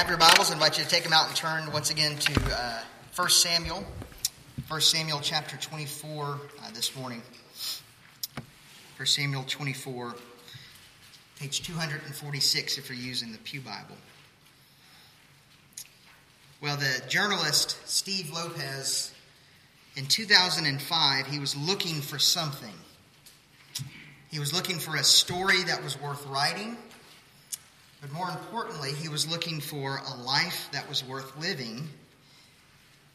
Have your Bibles, I invite you to take them out and turn once again to uh, 1 Samuel. 1 Samuel chapter 24 uh, this morning. 1 Samuel 24, page 246 if you're using the Pew Bible. Well, the journalist Steve Lopez, in 2005, he was looking for something. He was looking for a story that was worth writing but more importantly, he was looking for a life that was worth living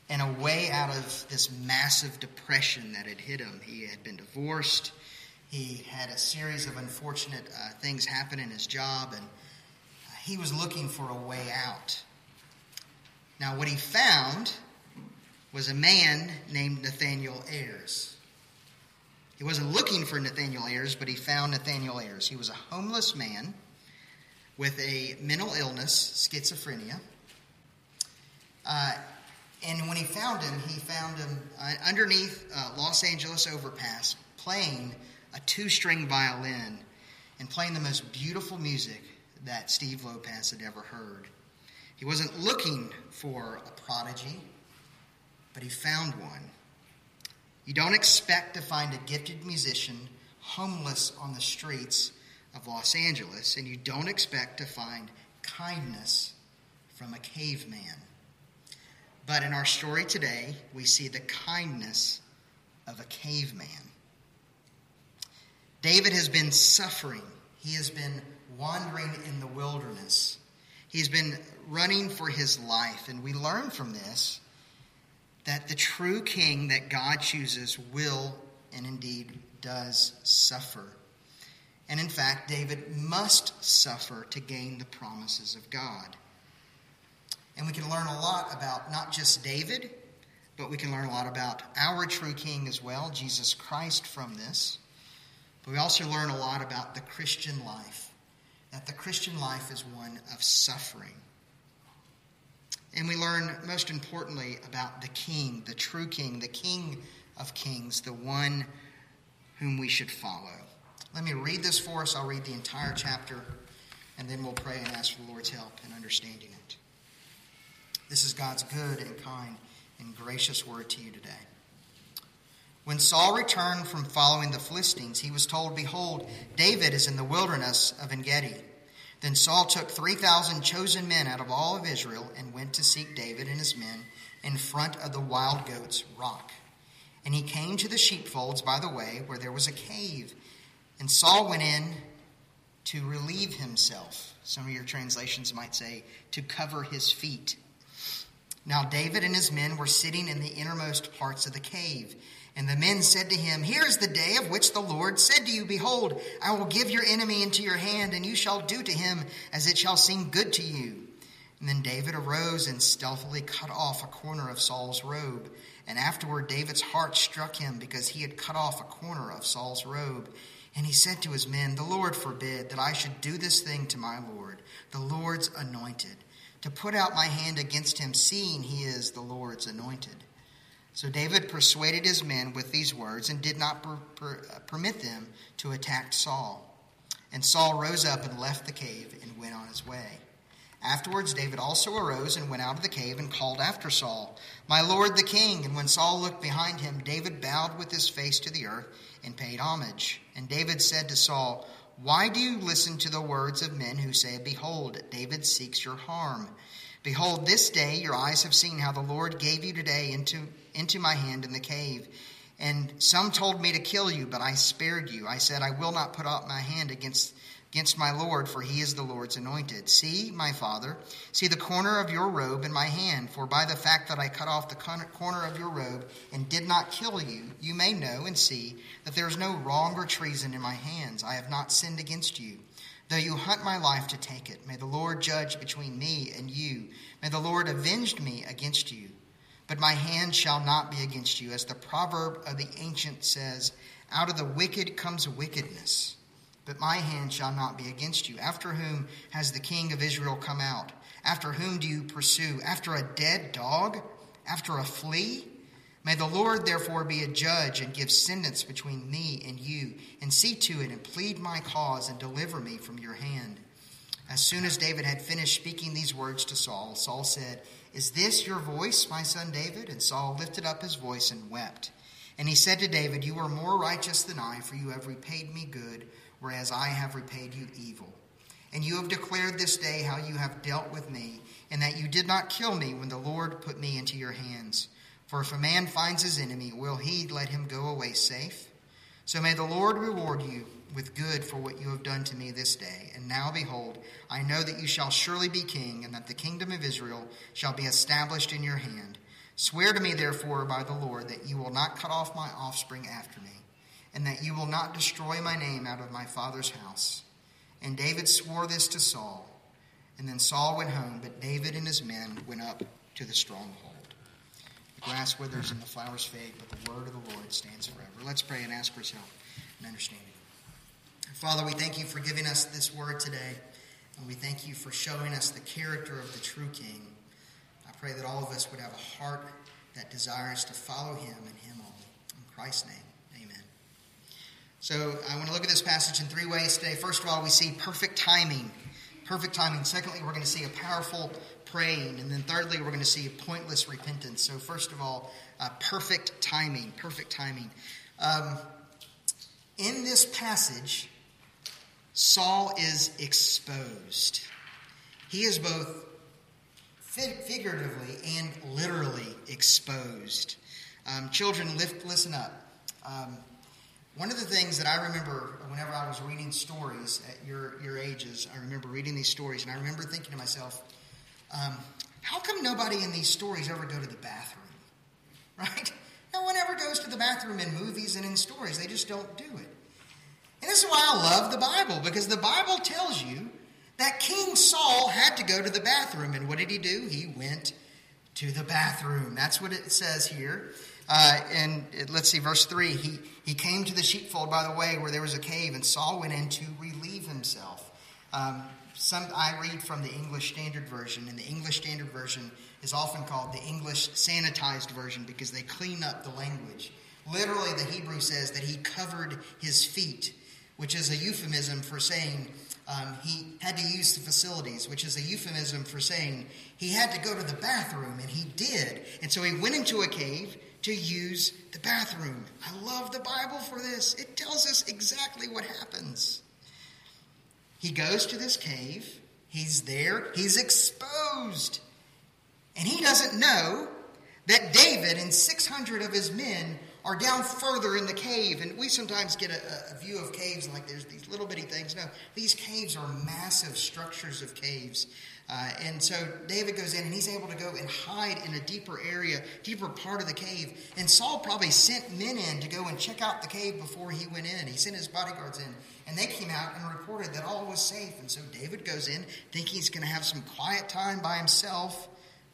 and a way out of this massive depression that had hit him. He had been divorced. He had a series of unfortunate uh, things happen in his job, and he was looking for a way out. Now, what he found was a man named Nathaniel Ayers. He wasn't looking for Nathaniel Ayers, but he found Nathaniel Ayers. He was a homeless man with a mental illness, schizophrenia. Uh, and when he found him, he found him uh, underneath uh, Los Angeles overpass playing a two string violin and playing the most beautiful music that Steve Lopez had ever heard. He wasn't looking for a prodigy, but he found one. You don't expect to find a gifted musician homeless on the streets of Los Angeles, and you don't expect to find kindness from a caveman. But in our story today, we see the kindness of a caveman. David has been suffering, he has been wandering in the wilderness, he's been running for his life. And we learn from this that the true king that God chooses will and indeed does suffer. And in fact, David must suffer to gain the promises of God. And we can learn a lot about not just David, but we can learn a lot about our true king as well, Jesus Christ, from this. But we also learn a lot about the Christian life, that the Christian life is one of suffering. And we learn, most importantly, about the king, the true king, the king of kings, the one whom we should follow. Let me read this for us. I'll read the entire chapter, and then we'll pray and ask for the Lord's help in understanding it. This is God's good and kind and gracious word to you today. When Saul returned from following the Philistines, he was told, Behold, David is in the wilderness of En Engedi. Then Saul took 3,000 chosen men out of all of Israel and went to seek David and his men in front of the wild goats' rock. And he came to the sheepfolds by the way, where there was a cave and Saul went in to relieve himself. Some of your translations might say to cover his feet. Now David and his men were sitting in the innermost parts of the cave. And the men said to him, Here is the day of which the Lord said to you, Behold, I will give your enemy into your hand, and you shall do to him as it shall seem good to you. And then David arose and stealthily cut off a corner of Saul's robe. And afterward, David's heart struck him because he had cut off a corner of Saul's robe. And he said to his men, The Lord forbid that I should do this thing to my Lord, the Lord's anointed, to put out my hand against him, seeing he is the Lord's anointed. So David persuaded his men with these words and did not per- per- permit them to attack Saul. And Saul rose up and left the cave and went on his way. Afterwards, David also arose and went out of the cave and called after Saul, My Lord the king. And when Saul looked behind him, David bowed with his face to the earth and paid homage. And David said to Saul, Why do you listen to the words of men who say, Behold, David seeks your harm? Behold, this day your eyes have seen how the Lord gave you today into, into my hand in the cave. And some told me to kill you, but I spared you. I said, I will not put out my hand against against my Lord, for he is the Lord's anointed. See, my father, see the corner of your robe in my hand, for by the fact that I cut off the corner of your robe and did not kill you, you may know and see that there is no wrong or treason in my hands. I have not sinned against you. Though you hunt my life to take it, may the Lord judge between me and you. May the Lord avenge me against you. But my hand shall not be against you, as the proverb of the ancient says, out of the wicked comes wickedness but my hand shall not be against you. After whom has the king of Israel come out? After whom do you pursue? After a dead dog? After a flea? May the Lord therefore be a judge and give sentence between me and you, and see to it and plead my cause and deliver me from your hand. As soon as David had finished speaking these words to Saul, Saul said, Is this your voice, my son David? And Saul lifted up his voice and wept. And he said to David, You are more righteous than I, for you have repaid me good, whereas I have repaid you evil. And you have declared this day how you have dealt with me, and that you did not kill me when the Lord put me into your hands. For if a man finds his enemy, will he let him go away safe? So may the Lord reward you with good for what you have done to me this day. And now, behold, I know that you shall surely be king, and that the kingdom of Israel shall be established in your hand. Swear to me, therefore, by the Lord, that you will not cut off my offspring after me, and that you will not destroy my name out of my father's house. And David swore this to Saul. And then Saul went home, but David and his men went up to the stronghold. The grass withers and the flowers fade, but the word of the Lord stands forever. Let's pray and ask for his help and understanding. Father, we thank you for giving us this word today, and we thank you for showing us the character of the true King. I pray that all of us would have a heart that desires to follow him and him only. In Christ's name. So I want to look at this passage in three ways today. First of all, we see perfect timing. Perfect timing. Secondly, we're going to see a powerful praying. And then thirdly, we're going to see pointless repentance. So, first of all, uh, perfect timing. Perfect timing. Um, in this passage, Saul is exposed. He is both figuratively and literally exposed. Um, children, lift, listen up. Um, one of the things that I remember whenever I was reading stories at your, your ages, I remember reading these stories, and I remember thinking to myself, um, how come nobody in these stories ever go to the bathroom? Right? No one ever goes to the bathroom in movies and in stories. They just don't do it. And this is why I love the Bible, because the Bible tells you that King Saul had to go to the bathroom. And what did he do? He went to the bathroom. That's what it says here. Uh, and let's see, verse 3 he, he came to the sheepfold by the way where there was a cave, and Saul went in to relieve himself. Um, some I read from the English Standard Version, and the English Standard Version is often called the English Sanitized Version because they clean up the language. Literally, the Hebrew says that he covered his feet which is a euphemism for saying um, he had to use the facilities, which is a euphemism for saying he had to go to the bathroom, and he did. And so he went into a cave to use the bathroom. I love the Bible for this. It tells us exactly what happens. He goes to this cave, he's there, he's exposed. And he doesn't know that David and 600 of his men are down further in the cave. And we sometimes get a, a, view of caves like there's these little bitty things. No, these caves are massive structures of caves. Uh, and so David goes in and he's able to go and hide in a deeper area, deeper part of the cave. And Saul probably sent men in to go and check out the cave before he went in. He sent his bodyguards in. And they came out and reported that all was safe. And so David goes in thinking he's going to have some quiet time by himself.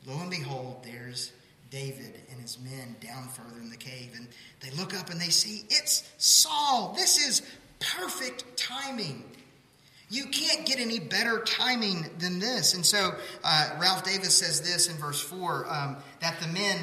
Lo and behold, there's David and his men down further in the cave, and they look up and they see it's Saul. This is perfect timing. You can't get any better timing than this. And so uh, Ralph Davis says this in verse 4 um, that the men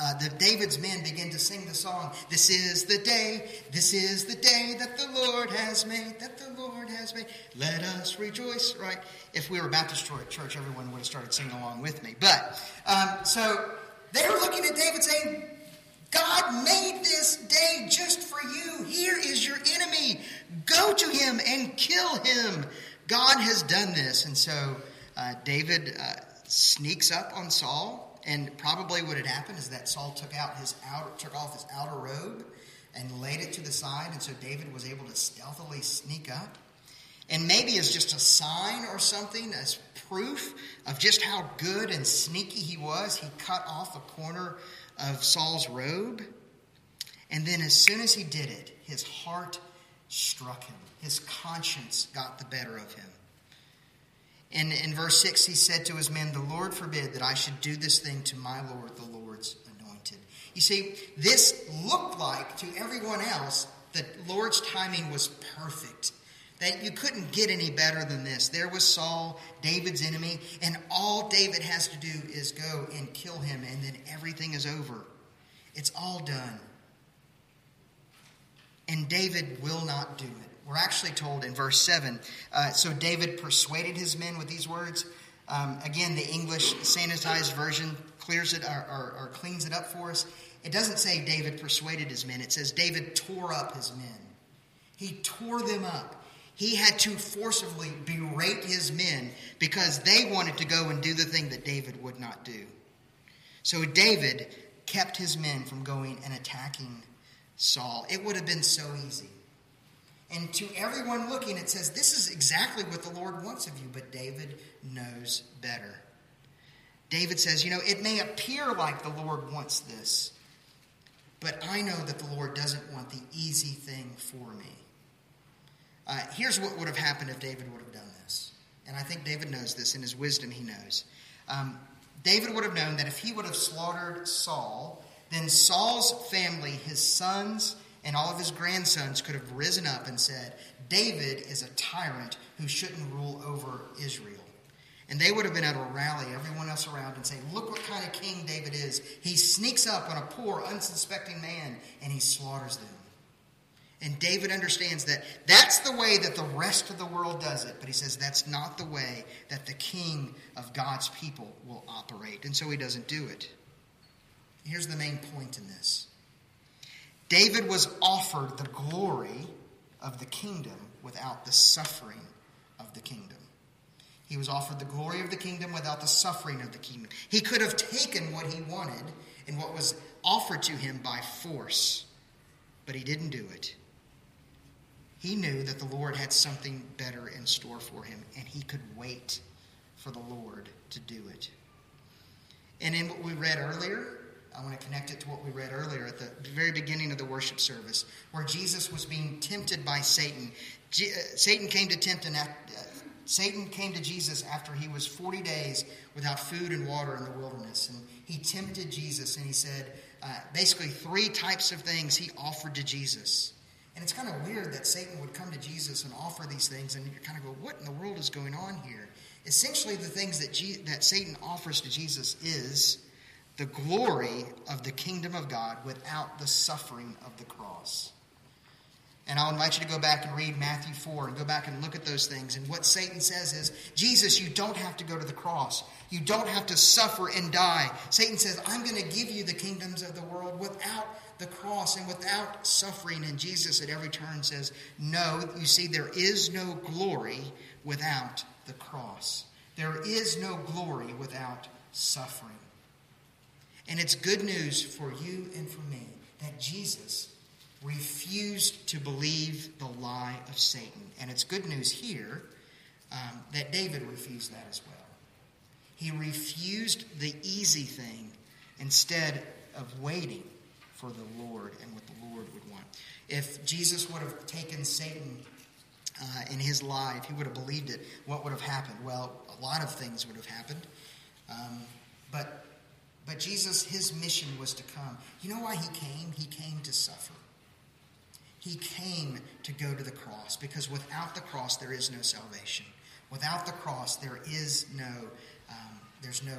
uh, the David's men begin to sing the song, This is the day, this is the day that the Lord has made, that the Lord has made. Let us rejoice, right? If we were Baptist church, everyone would have started singing along with me. But, um, so they're looking at David saying, God made this day just for you. Here is your enemy. Go to him and kill him. God has done this. And so uh, David uh, sneaks up on Saul and probably what had happened is that Saul took out his outer, took off his outer robe and laid it to the side, and so David was able to stealthily sneak up. And maybe as just a sign or something, as proof of just how good and sneaky he was, he cut off a corner of Saul's robe. And then, as soon as he did it, his heart struck him. His conscience got the better of him. And in verse 6, he said to his men, The Lord forbid that I should do this thing to my Lord, the Lord's anointed. You see, this looked like to everyone else that Lord's timing was perfect. That you couldn't get any better than this. There was Saul, David's enemy, and all David has to do is go and kill him, and then everything is over. It's all done. And David will not do it. we're actually told in verse 7 uh, so David persuaded his men with these words. Um, again, the English sanitized version clears it or, or, or cleans it up for us. It doesn't say David persuaded his men, it says David tore up his men. He tore them up. He had to forcibly berate his men because they wanted to go and do the thing that David would not do. So David kept his men from going and attacking Saul. It would have been so easy. And to everyone looking, it says, This is exactly what the Lord wants of you, but David knows better. David says, You know, it may appear like the Lord wants this, but I know that the Lord doesn't want the easy thing for me. Uh, here's what would have happened if David would have done this. And I think David knows this. In his wisdom, he knows. Um, David would have known that if he would have slaughtered Saul, then Saul's family, his sons, and all of his grandsons could have risen up and said, David is a tyrant who shouldn't rule over Israel. And they would have been able to rally everyone else around and say, Look what kind of king David is. He sneaks up on a poor, unsuspecting man and he slaughters them. And David understands that that's the way that the rest of the world does it. But he says that's not the way that the king of God's people will operate. And so he doesn't do it. Here's the main point in this David was offered the glory of the kingdom without the suffering of the kingdom. He was offered the glory of the kingdom without the suffering of the kingdom. He could have taken what he wanted and what was offered to him by force, but he didn't do it. He knew that the Lord had something better in store for him, and he could wait for the Lord to do it. And in what we read earlier, I want to connect it to what we read earlier at the very beginning of the worship service, where Jesus was being tempted by Satan. Uh, Satan came to tempt and uh, Satan came to Jesus after he was 40 days without food and water in the wilderness. And he tempted Jesus and he said uh, basically three types of things he offered to Jesus. And it's kind of weird that Satan would come to Jesus and offer these things, and you kind of go, What in the world is going on here? Essentially, the things that, G- that Satan offers to Jesus is the glory of the kingdom of God without the suffering of the cross. And I'll invite you to go back and read Matthew 4 and go back and look at those things. And what Satan says is, Jesus, you don't have to go to the cross. You don't have to suffer and die. Satan says, I'm going to give you the kingdoms of the world without the cross and without suffering. And Jesus at every turn says, No, you see, there is no glory without the cross. There is no glory without suffering. And it's good news for you and for me that Jesus refused to believe the lie of Satan. And it's good news here um, that David refused that as well. He refused the easy thing instead of waiting for the Lord and what the Lord would want. If Jesus would have taken Satan uh, in his lie, if he would have believed it, what would have happened? Well, a lot of things would have happened. Um, but but Jesus, his mission was to come. You know why he came? He came to suffer. He came to go to the cross because without the cross there is no salvation. Without the cross there is no um, there's no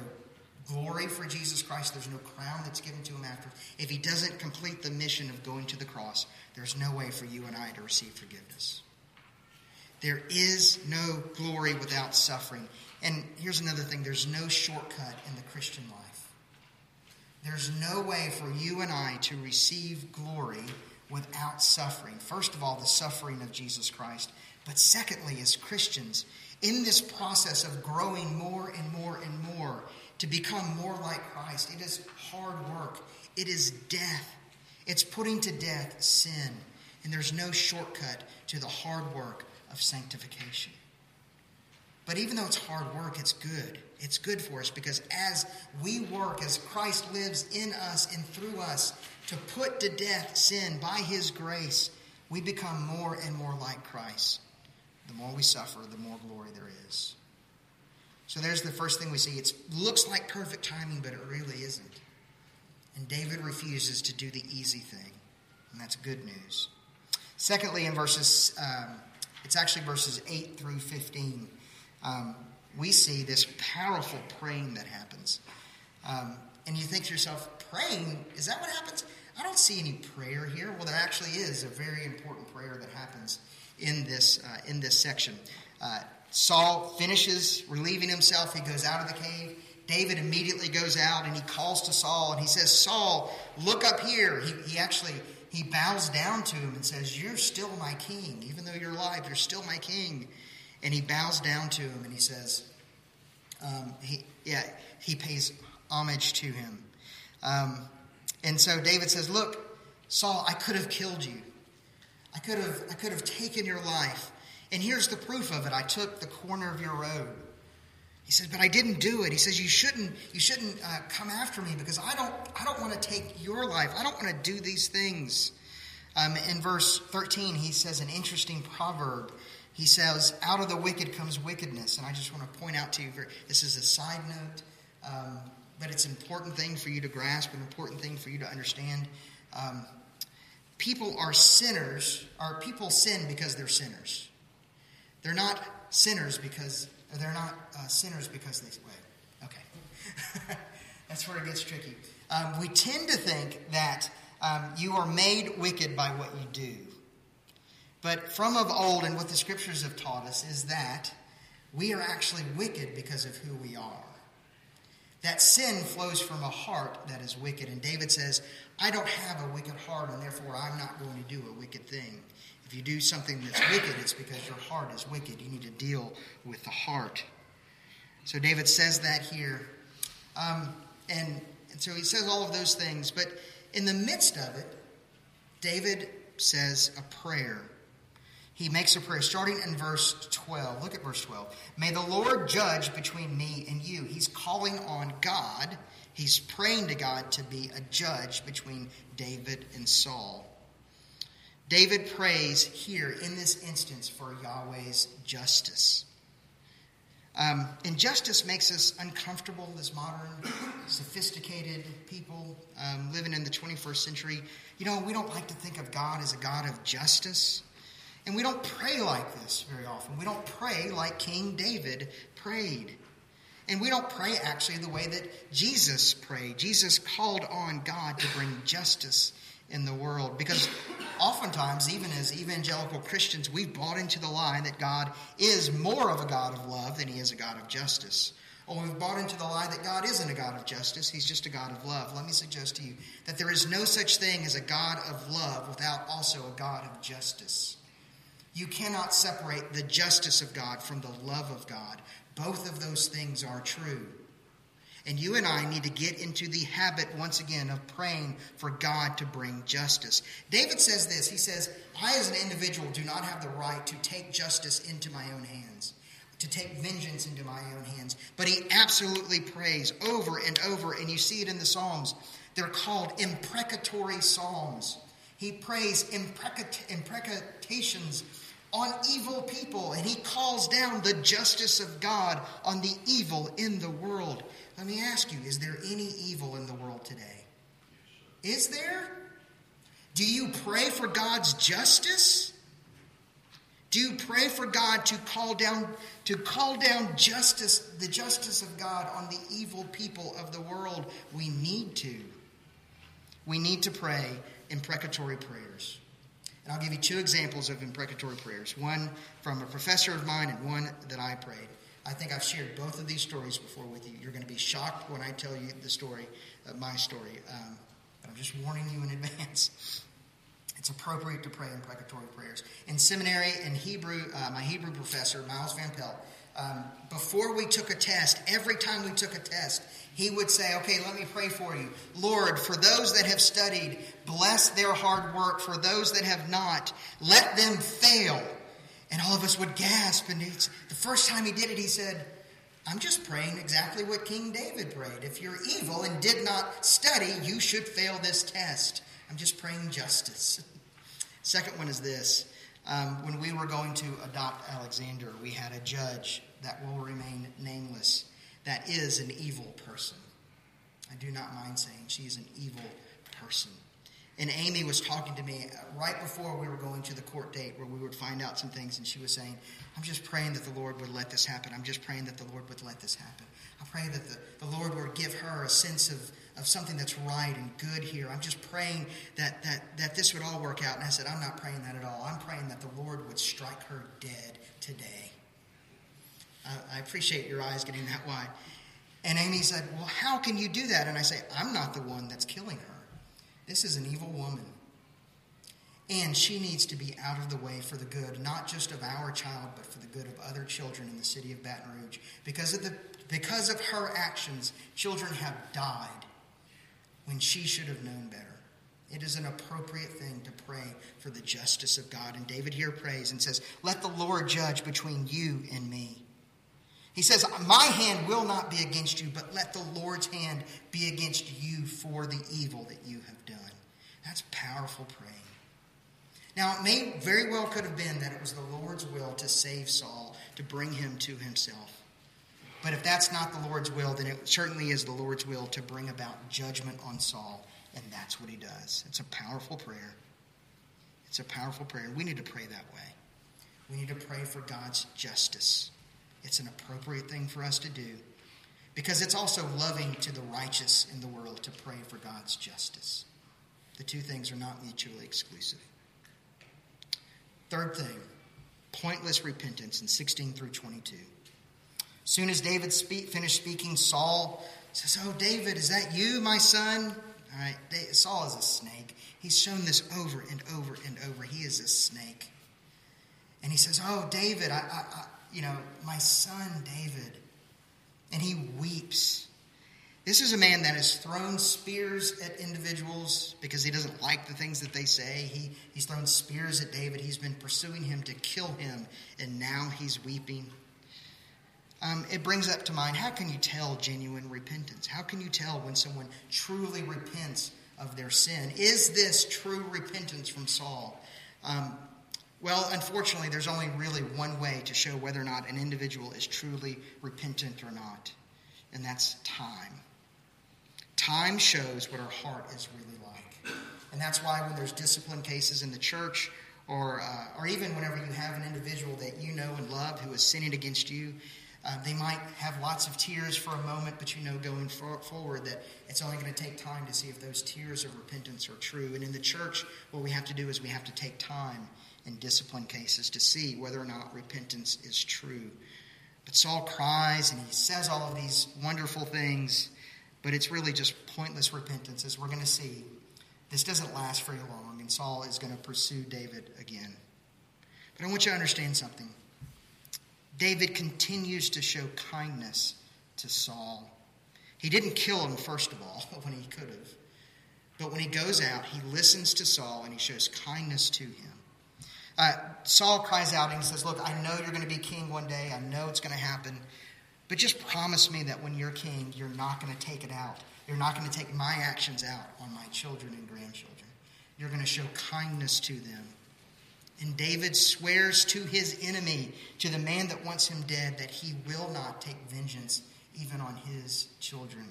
glory for Jesus Christ. There's no crown that's given to him after. If he doesn't complete the mission of going to the cross, there's no way for you and I to receive forgiveness. There is no glory without suffering. And here's another thing there's no shortcut in the Christian life. There's no way for you and I to receive glory without suffering. First of all, the suffering of Jesus Christ. But secondly, as Christians, in this process of growing more and more and more to become more like Christ, it is hard work, it is death. It's putting to death sin. And there's no shortcut to the hard work of sanctification. But even though it's hard work, it's good. It's good for us because as we work, as Christ lives in us and through us to put to death sin by his grace, we become more and more like Christ. The more we suffer, the more glory there is. So there's the first thing we see. It looks like perfect timing, but it really isn't. And David refuses to do the easy thing, and that's good news. Secondly, in verses, um, it's actually verses 8 through 15. Um, we see this powerful praying that happens. Um, and you think to yourself, praying, is that what happens? I don't see any prayer here. Well, there actually is a very important prayer that happens in this, uh, in this section. Uh, Saul finishes relieving himself. He goes out of the cave. David immediately goes out and he calls to Saul and he says, Saul, look up here. He, he actually he bows down to him and says, You're still my king. Even though you're alive, you're still my king. And he bows down to him and he says, um, he, Yeah, he pays homage to him. Um, and so David says, Look, Saul, I could have killed you. I could have, I could have taken your life. And here's the proof of it. I took the corner of your road. He says, but I didn't do it. He says, you shouldn't, you shouldn't uh, come after me because I don't, I don't want to take your life. I don't want to do these things. Um, in verse 13, he says an interesting proverb. He says, out of the wicked comes wickedness. And I just want to point out to you, this is a side note, um, but it's an important thing for you to grasp, an important thing for you to understand. Um, people are sinners, or people sin because they're sinners. They're not sinners because they're not uh, sinners because they wait. Okay, that's where it gets tricky. Um, we tend to think that um, you are made wicked by what you do, but from of old, and what the scriptures have taught us is that we are actually wicked because of who we are. That sin flows from a heart that is wicked. And David says, I don't have a wicked heart, and therefore I'm not going to do a wicked thing. If you do something that's wicked, it's because your heart is wicked. You need to deal with the heart. So David says that here. Um, and, and so he says all of those things. But in the midst of it, David says a prayer. He makes a prayer starting in verse 12. Look at verse 12. May the Lord judge between me and you. He's calling on God. He's praying to God to be a judge between David and Saul. David prays here in this instance for Yahweh's justice. Um, injustice makes us uncomfortable as modern, sophisticated people um, living in the 21st century. You know, we don't like to think of God as a God of justice. And we don't pray like this very often. We don't pray like King David prayed. And we don't pray actually the way that Jesus prayed. Jesus called on God to bring justice in the world because oftentimes, even as evangelical Christians, we've bought into the lie that God is more of a God of love than he is a God of justice. Or we've bought into the lie that God isn't a God of justice, he's just a God of love. Let me suggest to you that there is no such thing as a God of love without also a God of justice. You cannot separate the justice of God from the love of God. Both of those things are true. And you and I need to get into the habit once again of praying for God to bring justice. David says this He says, I as an individual do not have the right to take justice into my own hands, to take vengeance into my own hands. But he absolutely prays over and over, and you see it in the Psalms. They're called imprecatory Psalms. He prays imprecations on evil people, and he calls down the justice of God on the evil in the world. Let me ask you is there any evil in the world today? Is there? Do you pray for God's justice? Do you pray for God to call down to call down justice, the justice of God on the evil people of the world? We need to. We need to pray imprecatory prayers. And I'll give you two examples of imprecatory prayers. One from a professor of mine and one that I prayed. I think I've shared both of these stories before with you. You're going to be shocked when I tell you the story, uh, my story. Um, I'm just warning you in advance. It's appropriate to pray imprecatory prayers. In seminary, in Hebrew, uh, my Hebrew professor, Miles Van Pelt, um, before we took a test, every time we took a test, he would say, Okay, let me pray for you. Lord, for those that have studied, bless their hard work. For those that have not, let them fail. And all of us would gasp. And the first time he did it, he said, I'm just praying exactly what King David prayed. If you're evil and did not study, you should fail this test. I'm just praying justice. Second one is this. Um, when we were going to adopt Alexander, we had a judge that will remain nameless that is an evil person. I do not mind saying she is an evil person. And Amy was talking to me right before we were going to the court date where we would find out some things, and she was saying, I'm just praying that the Lord would let this happen. I'm just praying that the Lord would let this happen. I pray that the, the Lord would give her a sense of, of something that's right and good here. I'm just praying that, that, that this would all work out. And I said, I'm not praying that at all. I'm praying that the Lord would strike her dead today. Uh, I appreciate your eyes getting that wide. And Amy said, Well, how can you do that? And I say, I'm not the one that's killing her. This is an evil woman. And she needs to be out of the way for the good, not just of our child, but for the good of other children in the city of Baton Rouge. Because of, the, because of her actions, children have died when she should have known better. It is an appropriate thing to pray for the justice of God. And David here prays and says, Let the Lord judge between you and me. He says, My hand will not be against you, but let the Lord's hand be against you for the evil that you have. That's powerful praying. Now, it may very well could have been that it was the Lord's will to save Saul, to bring him to himself. But if that's not the Lord's will, then it certainly is the Lord's will to bring about judgment on Saul, and that's what he does. It's a powerful prayer. It's a powerful prayer. We need to pray that way. We need to pray for God's justice. It's an appropriate thing for us to do because it's also loving to the righteous in the world to pray for God's justice. The two things are not mutually exclusive. Third thing, pointless repentance in 16 through 22. As soon as David speak, finished speaking, Saul says, Oh, David, is that you, my son? All right, Saul is a snake. He's shown this over and over and over. He is a snake. And he says, Oh, David, I, I, I you know, my son David. And he weeps. This is a man that has thrown spears at individuals because he doesn't like the things that they say. He, he's thrown spears at David. He's been pursuing him to kill him, and now he's weeping. Um, it brings up to mind how can you tell genuine repentance? How can you tell when someone truly repents of their sin? Is this true repentance from Saul? Um, well, unfortunately, there's only really one way to show whether or not an individual is truly repentant or not, and that's time. Time shows what our heart is really like. And that's why when there's discipline cases in the church, or, uh, or even whenever you have an individual that you know and love who is sinning against you, uh, they might have lots of tears for a moment, but you know going for, forward that it's only going to take time to see if those tears of repentance are true. And in the church, what we have to do is we have to take time in discipline cases to see whether or not repentance is true. But Saul cries and he says all of these wonderful things. But it's really just pointless repentance, as we're going to see. This doesn't last very long, and Saul is going to pursue David again. But I want you to understand something. David continues to show kindness to Saul. He didn't kill him, first of all, when he could have. But when he goes out, he listens to Saul and he shows kindness to him. Uh, Saul cries out and he says, Look, I know you're going to be king one day. I know it's going to happen. But just promise me that when you're king, you're not going to take it out. You're not going to take my actions out on my children and grandchildren. You're going to show kindness to them. And David swears to his enemy, to the man that wants him dead, that he will not take vengeance even on his children.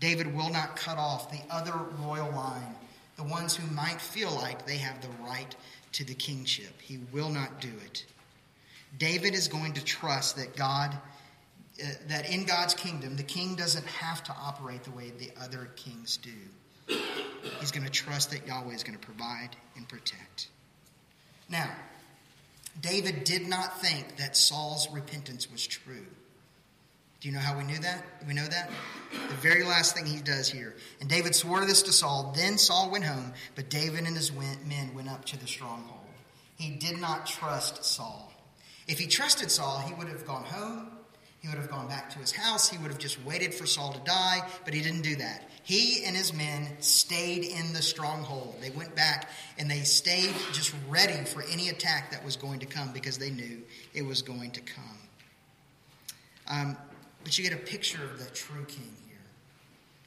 David will not cut off the other royal line, the ones who might feel like they have the right to the kingship. He will not do it. David is going to trust that God Uh, that in God's kingdom, the king doesn't have to operate the way the other kings do. He's going to trust that Yahweh is going to provide and protect. Now, David did not think that Saul's repentance was true. Do you know how we knew that? we know that? The very last thing he does here. And David swore this to Saul. Then Saul went home, but David and his men went up to the stronghold. He did not trust Saul. If he trusted Saul, he would have gone home he would have gone back to his house. He would have just waited for Saul to die, but he didn't do that. He and his men stayed in the stronghold. They went back and they stayed just ready for any attack that was going to come because they knew it was going to come. Um, but you get a picture of the true king here.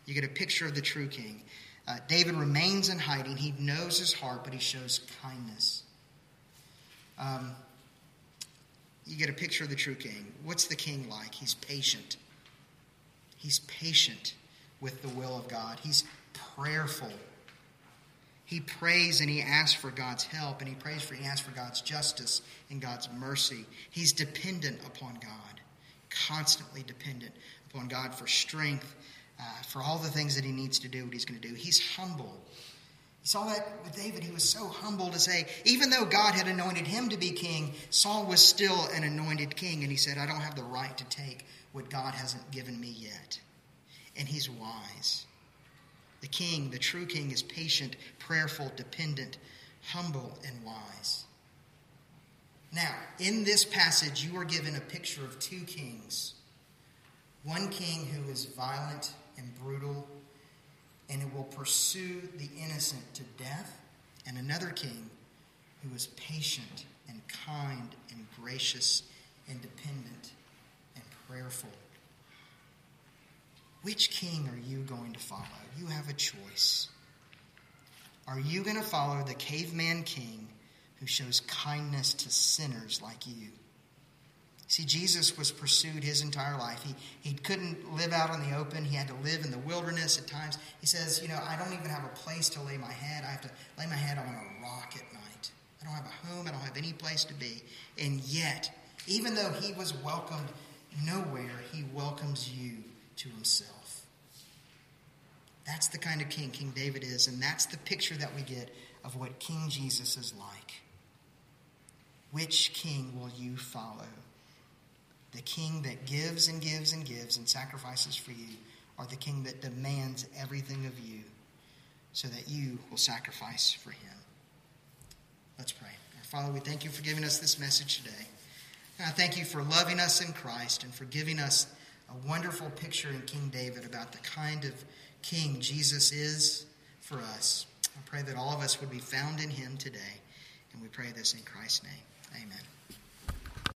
You get a picture of the true king. Uh, David remains in hiding. He knows his heart, but he shows kindness. Um, you get a picture of the true king. What's the king like? He's patient. He's patient with the will of God. He's prayerful. He prays and he asks for God's help and he prays for he asks for God's justice and God's mercy. He's dependent upon God, constantly dependent upon God for strength uh, for all the things that he needs to do, what he's going to do. He's humble. You saw that with David. He was so humble to say, even though God had anointed him to be king, Saul was still an anointed king. And he said, I don't have the right to take what God hasn't given me yet. And he's wise. The king, the true king, is patient, prayerful, dependent, humble, and wise. Now, in this passage, you are given a picture of two kings one king who is violent and brutal and it will pursue the innocent to death, and another king who is patient and kind and gracious and dependent and prayerful. Which king are you going to follow? You have a choice. Are you going to follow the caveman king who shows kindness to sinners like you? See, Jesus was pursued his entire life. He, he couldn't live out in the open. He had to live in the wilderness at times. He says, You know, I don't even have a place to lay my head. I have to lay my head on a rock at night. I don't have a home. I don't have any place to be. And yet, even though he was welcomed nowhere, he welcomes you to himself. That's the kind of king King David is, and that's the picture that we get of what King Jesus is like. Which king will you follow? The king that gives and gives and gives and sacrifices for you, or the king that demands everything of you so that you will sacrifice for him. Let's pray. Our Father, we thank you for giving us this message today. And I thank you for loving us in Christ and for giving us a wonderful picture in King David about the kind of king Jesus is for us. I pray that all of us would be found in him today. And we pray this in Christ's name. Amen.